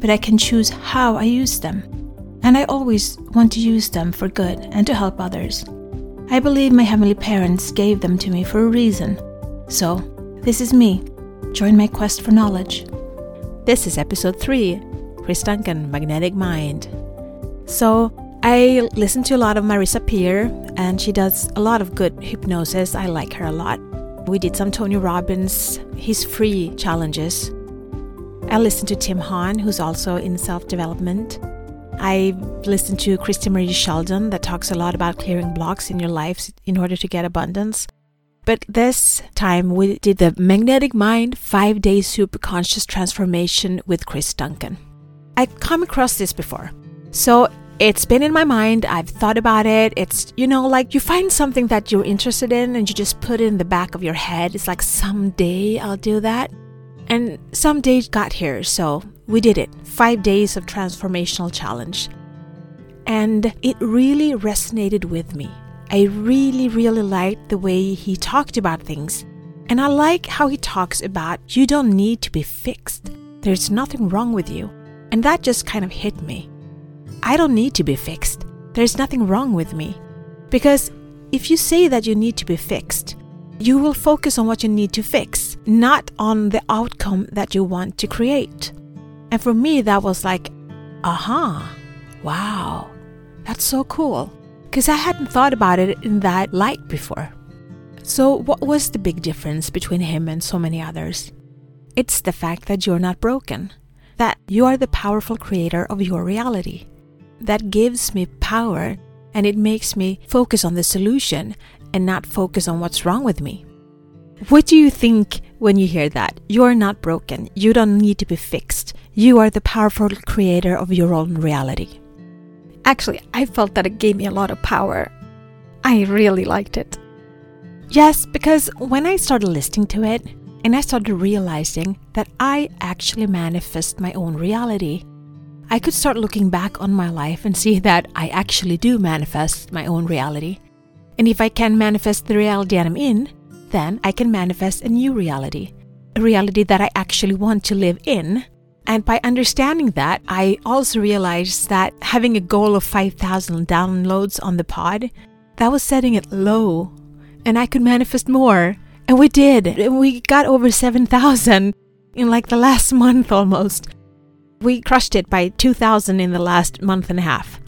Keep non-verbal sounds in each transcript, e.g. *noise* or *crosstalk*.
but I can choose how I use them. And I always want to use them for good and to help others. I believe my heavenly parents gave them to me for a reason. So, this is me. Join my quest for knowledge. This is episode 3 Chris Duncan Magnetic Mind. So, I listen to a lot of Marissa Peer, and she does a lot of good hypnosis. I like her a lot. We did some Tony Robbins, his free challenges. I listened to Tim Han, who's also in self development. I listened to Christie Marie Sheldon that talks a lot about clearing blocks in your life in order to get abundance. But this time we did the Magnetic Mind 5 Day Super Conscious Transformation with Chris Duncan. I've come across this before. So it's been in my mind. I've thought about it. It's, you know, like you find something that you're interested in and you just put it in the back of your head. It's like someday I'll do that. And some days got here, so we did it. Five days of transformational challenge. And it really resonated with me. I really, really liked the way he talked about things. And I like how he talks about you don't need to be fixed. There's nothing wrong with you. And that just kind of hit me. I don't need to be fixed. There's nothing wrong with me. Because if you say that you need to be fixed, you will focus on what you need to fix, not on the outcome that you want to create. And for me, that was like, aha, wow, that's so cool. Because I hadn't thought about it in that light before. So, what was the big difference between him and so many others? It's the fact that you're not broken, that you are the powerful creator of your reality that gives me power and it makes me focus on the solution and not focus on what's wrong with me. What do you think when you hear that? You're not broken. You don't need to be fixed. You are the powerful creator of your own reality. Actually, I felt that it gave me a lot of power. I really liked it. Yes, because when I started listening to it and I started realizing that I actually manifest my own reality, I could start looking back on my life and see that I actually do manifest my own reality. And if I can manifest the reality I'm in, then I can manifest a new reality, a reality that I actually want to live in. And by understanding that, I also realized that having a goal of 5,000 downloads on the pod, that was setting it low. And I could manifest more. And we did. We got over 7,000 in like the last *laughs* month almost. We crushed it by 2,000 in the last month and a half.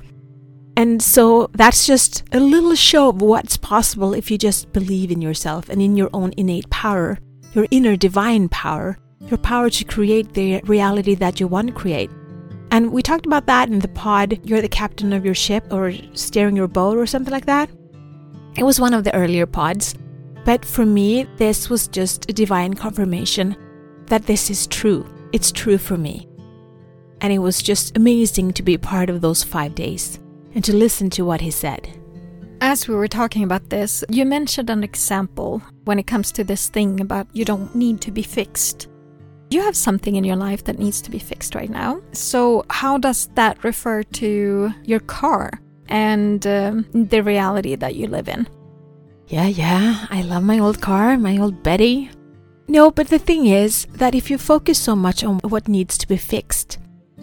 And so that's just a little show of what's possible if you just believe in yourself and in your own innate power, your inner divine power, your power to create the reality that you want to create. And we talked about that in the pod, You're the Captain of Your Ship or Steering Your Boat or something like that. It was one of the earlier pods. But for me, this was just a divine confirmation that this is true. It's true for me and it was just amazing to be part of those five days and to listen to what he said. As we were talking about this, you mentioned an example when it comes to this thing about you don't need to be fixed. You have something in your life that needs to be fixed right now. So, how does that refer to your car and um, the reality that you live in? Yeah, yeah, I love my old car, my old Betty. No, but the thing is that if you focus so much on what needs to be fixed,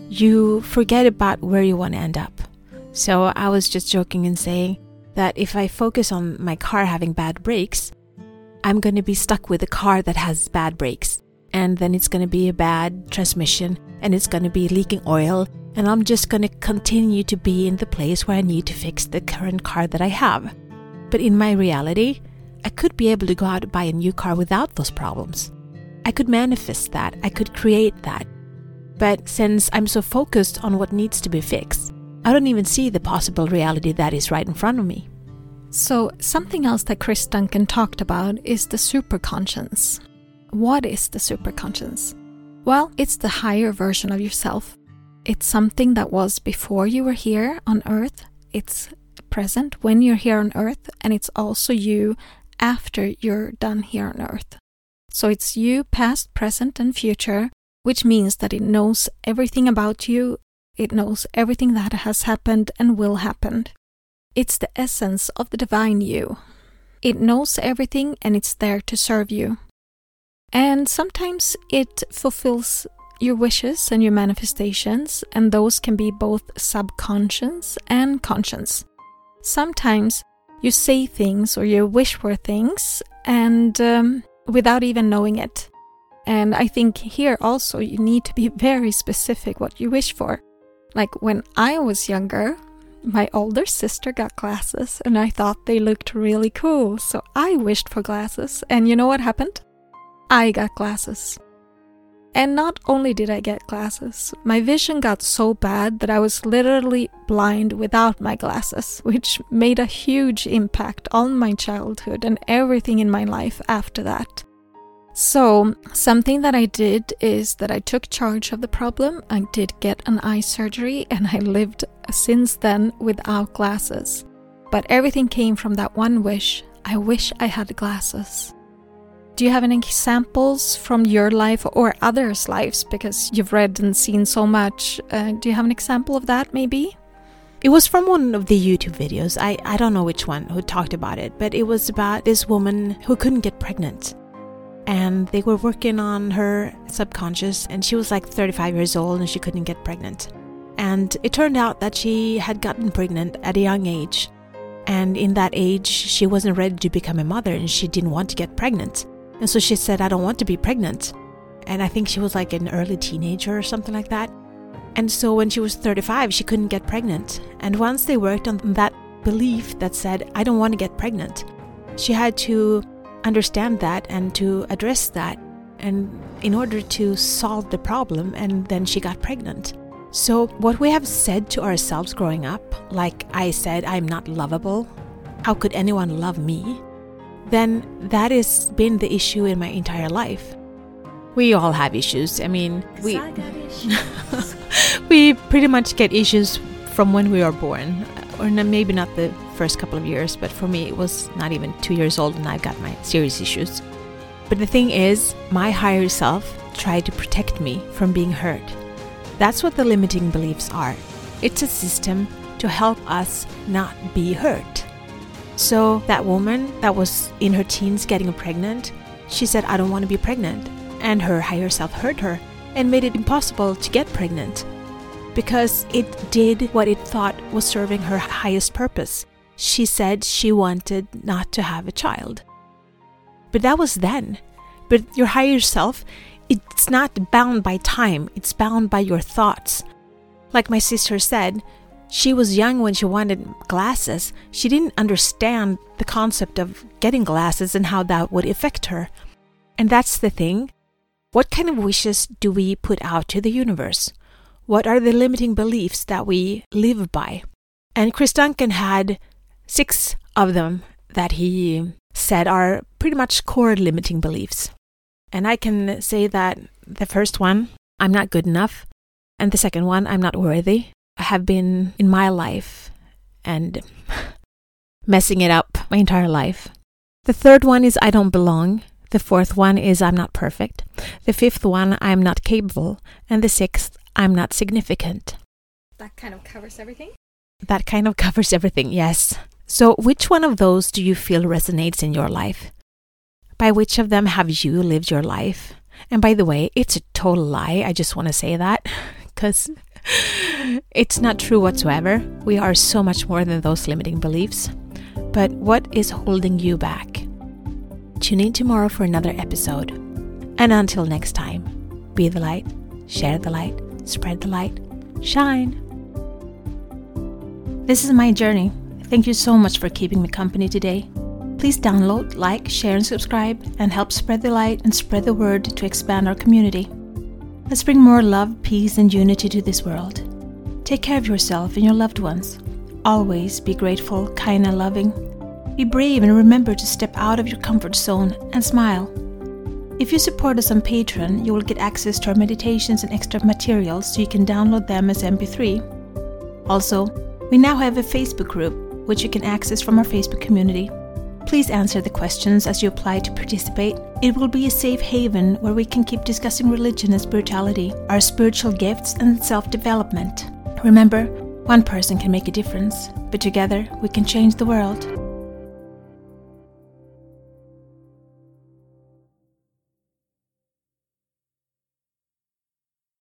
you forget about where you want to end up. So I was just joking and saying that if I focus on my car having bad brakes, I'm going to be stuck with a car that has bad brakes. And then it's going to be a bad transmission and it's going to be leaking oil. And I'm just going to continue to be in the place where I need to fix the current car that I have. But in my reality, I could be able to go out and buy a new car without those problems. I could manifest that. I could create that. But since I'm so focused on what needs to be fixed, I don't even see the possible reality that is right in front of me. So, something else that Chris Duncan talked about is the superconscious. What is the superconscious? Well, it's the higher version of yourself. It's something that was before you were here on earth. It's present when you're here on earth, and it's also you after you're done here on earth. So it's you past, present, and future, which means that it knows everything about you, it knows everything that has happened and will happen. It's the essence of the divine you. It knows everything and it's there to serve you. And sometimes it fulfills your wishes and your manifestations, and those can be both subconscious and conscious. Sometimes you say things or you wish for things and um, without even knowing it. And I think here also you need to be *laughs* very specific what you wish for. Like when I was younger, my older sister got glasses and I thought they looked really cool, so I wished for glasses. And you know what happened? I got glasses. And not only did I get glasses, my vision got so bad that I was literally blind without my glasses, which made a huge impact on my childhood and everything in my life after that. So, something that I did is that I took charge of the problem. I did get an eye surgery and I lived since then without glasses. But everything came from that one wish I wish I had glasses. Do you have any examples from your life or others' lives? Because you've read and seen so much. Uh, do you have an example of that, maybe? It was from one of the YouTube videos. I, I don't know which one who talked about it, but it was about this woman who couldn't get pregnant. And they were working on her subconscious, and she was like 35 years old and she couldn't get pregnant. And it turned out that she had gotten pregnant at a young age. And in that age, she wasn't ready to become a mother and she didn't want to get pregnant. And so she said, I don't want to be pregnant. And I think she was like an early teenager or something like that. And so when she was 35, she couldn't get pregnant. And once they worked on that belief that said, I don't want to get pregnant, she had to understand that and to address that. And in order to solve the problem, and then she got pregnant. So, what we have said to ourselves growing up, like I said, I'm not lovable, how could anyone love me? then that has been the issue in my entire life. We all have issues. I mean, we *laughs* we pretty much get issues from when we are born, or maybe not the first couple of years, but for me it was not even two years old and I got my serious issues. But the thing is, my higher self tried to protect me from being hurt. That's what the limiting beliefs are. It's a system to help us not be hurt. So that woman that was in her teens getting pregnant, she said, I don't want to be pregnant. And her higher self hurt her and made it impossible to get pregnant because it did what it thought was serving her highest purpose. She said she wanted not to have a child. But that was then. But your higher self, it's not bound by time, it's bound by your thoughts. Like my sister said, she was young when she wanted glasses. She didn't understand the concept of getting glasses and how that would affect her. And that's the thing. What kind of wishes do we put out to the universe? What are the limiting beliefs that we live by? And Chris Duncan had six of them that he said are pretty much core limiting beliefs. And I can say that the first one, I'm not good enough. And the second one, I'm not worthy have been in my life and *laughs* messing it up my entire life. The third one is I don't belong. The fourth one is I'm not perfect. The fifth one, I'm not capable. And the sixth, I'm not significant. That kind of covers everything? That kind of *laughs* covers everything, yes. So, which one of those do you feel resonates in your life? By which of them have you lived your life? And by the way, it's a total lie. I just want to say that *laughs* because *laughs* it's not true whatsoever. We are so much more than those limiting beliefs. But what is holding you back? Tune in tomorrow for another episode. And until next time, be the light, share the light, spread the light, shine. This is my journey. Thank you so much for keeping me company today. Please download, like, share, and subscribe, and help spread the light and spread the word to expand our community. Let's bring more love, peace, and unity to this world. Take care of yourself and your loved ones. Always be grateful, kind, and loving. Be brave and remember to step out of your comfort zone and smile. If you support us on Patreon, you will get access to our meditations and extra materials so you can download them as MP3. Also, we now have a Facebook group which you can access from our Facebook community. Please answer the questions as you apply to participate. It will be a safe haven where we can keep discussing religion and spirituality, our spiritual gifts, and self development. Remember, one person can make a difference, but together we can change the world.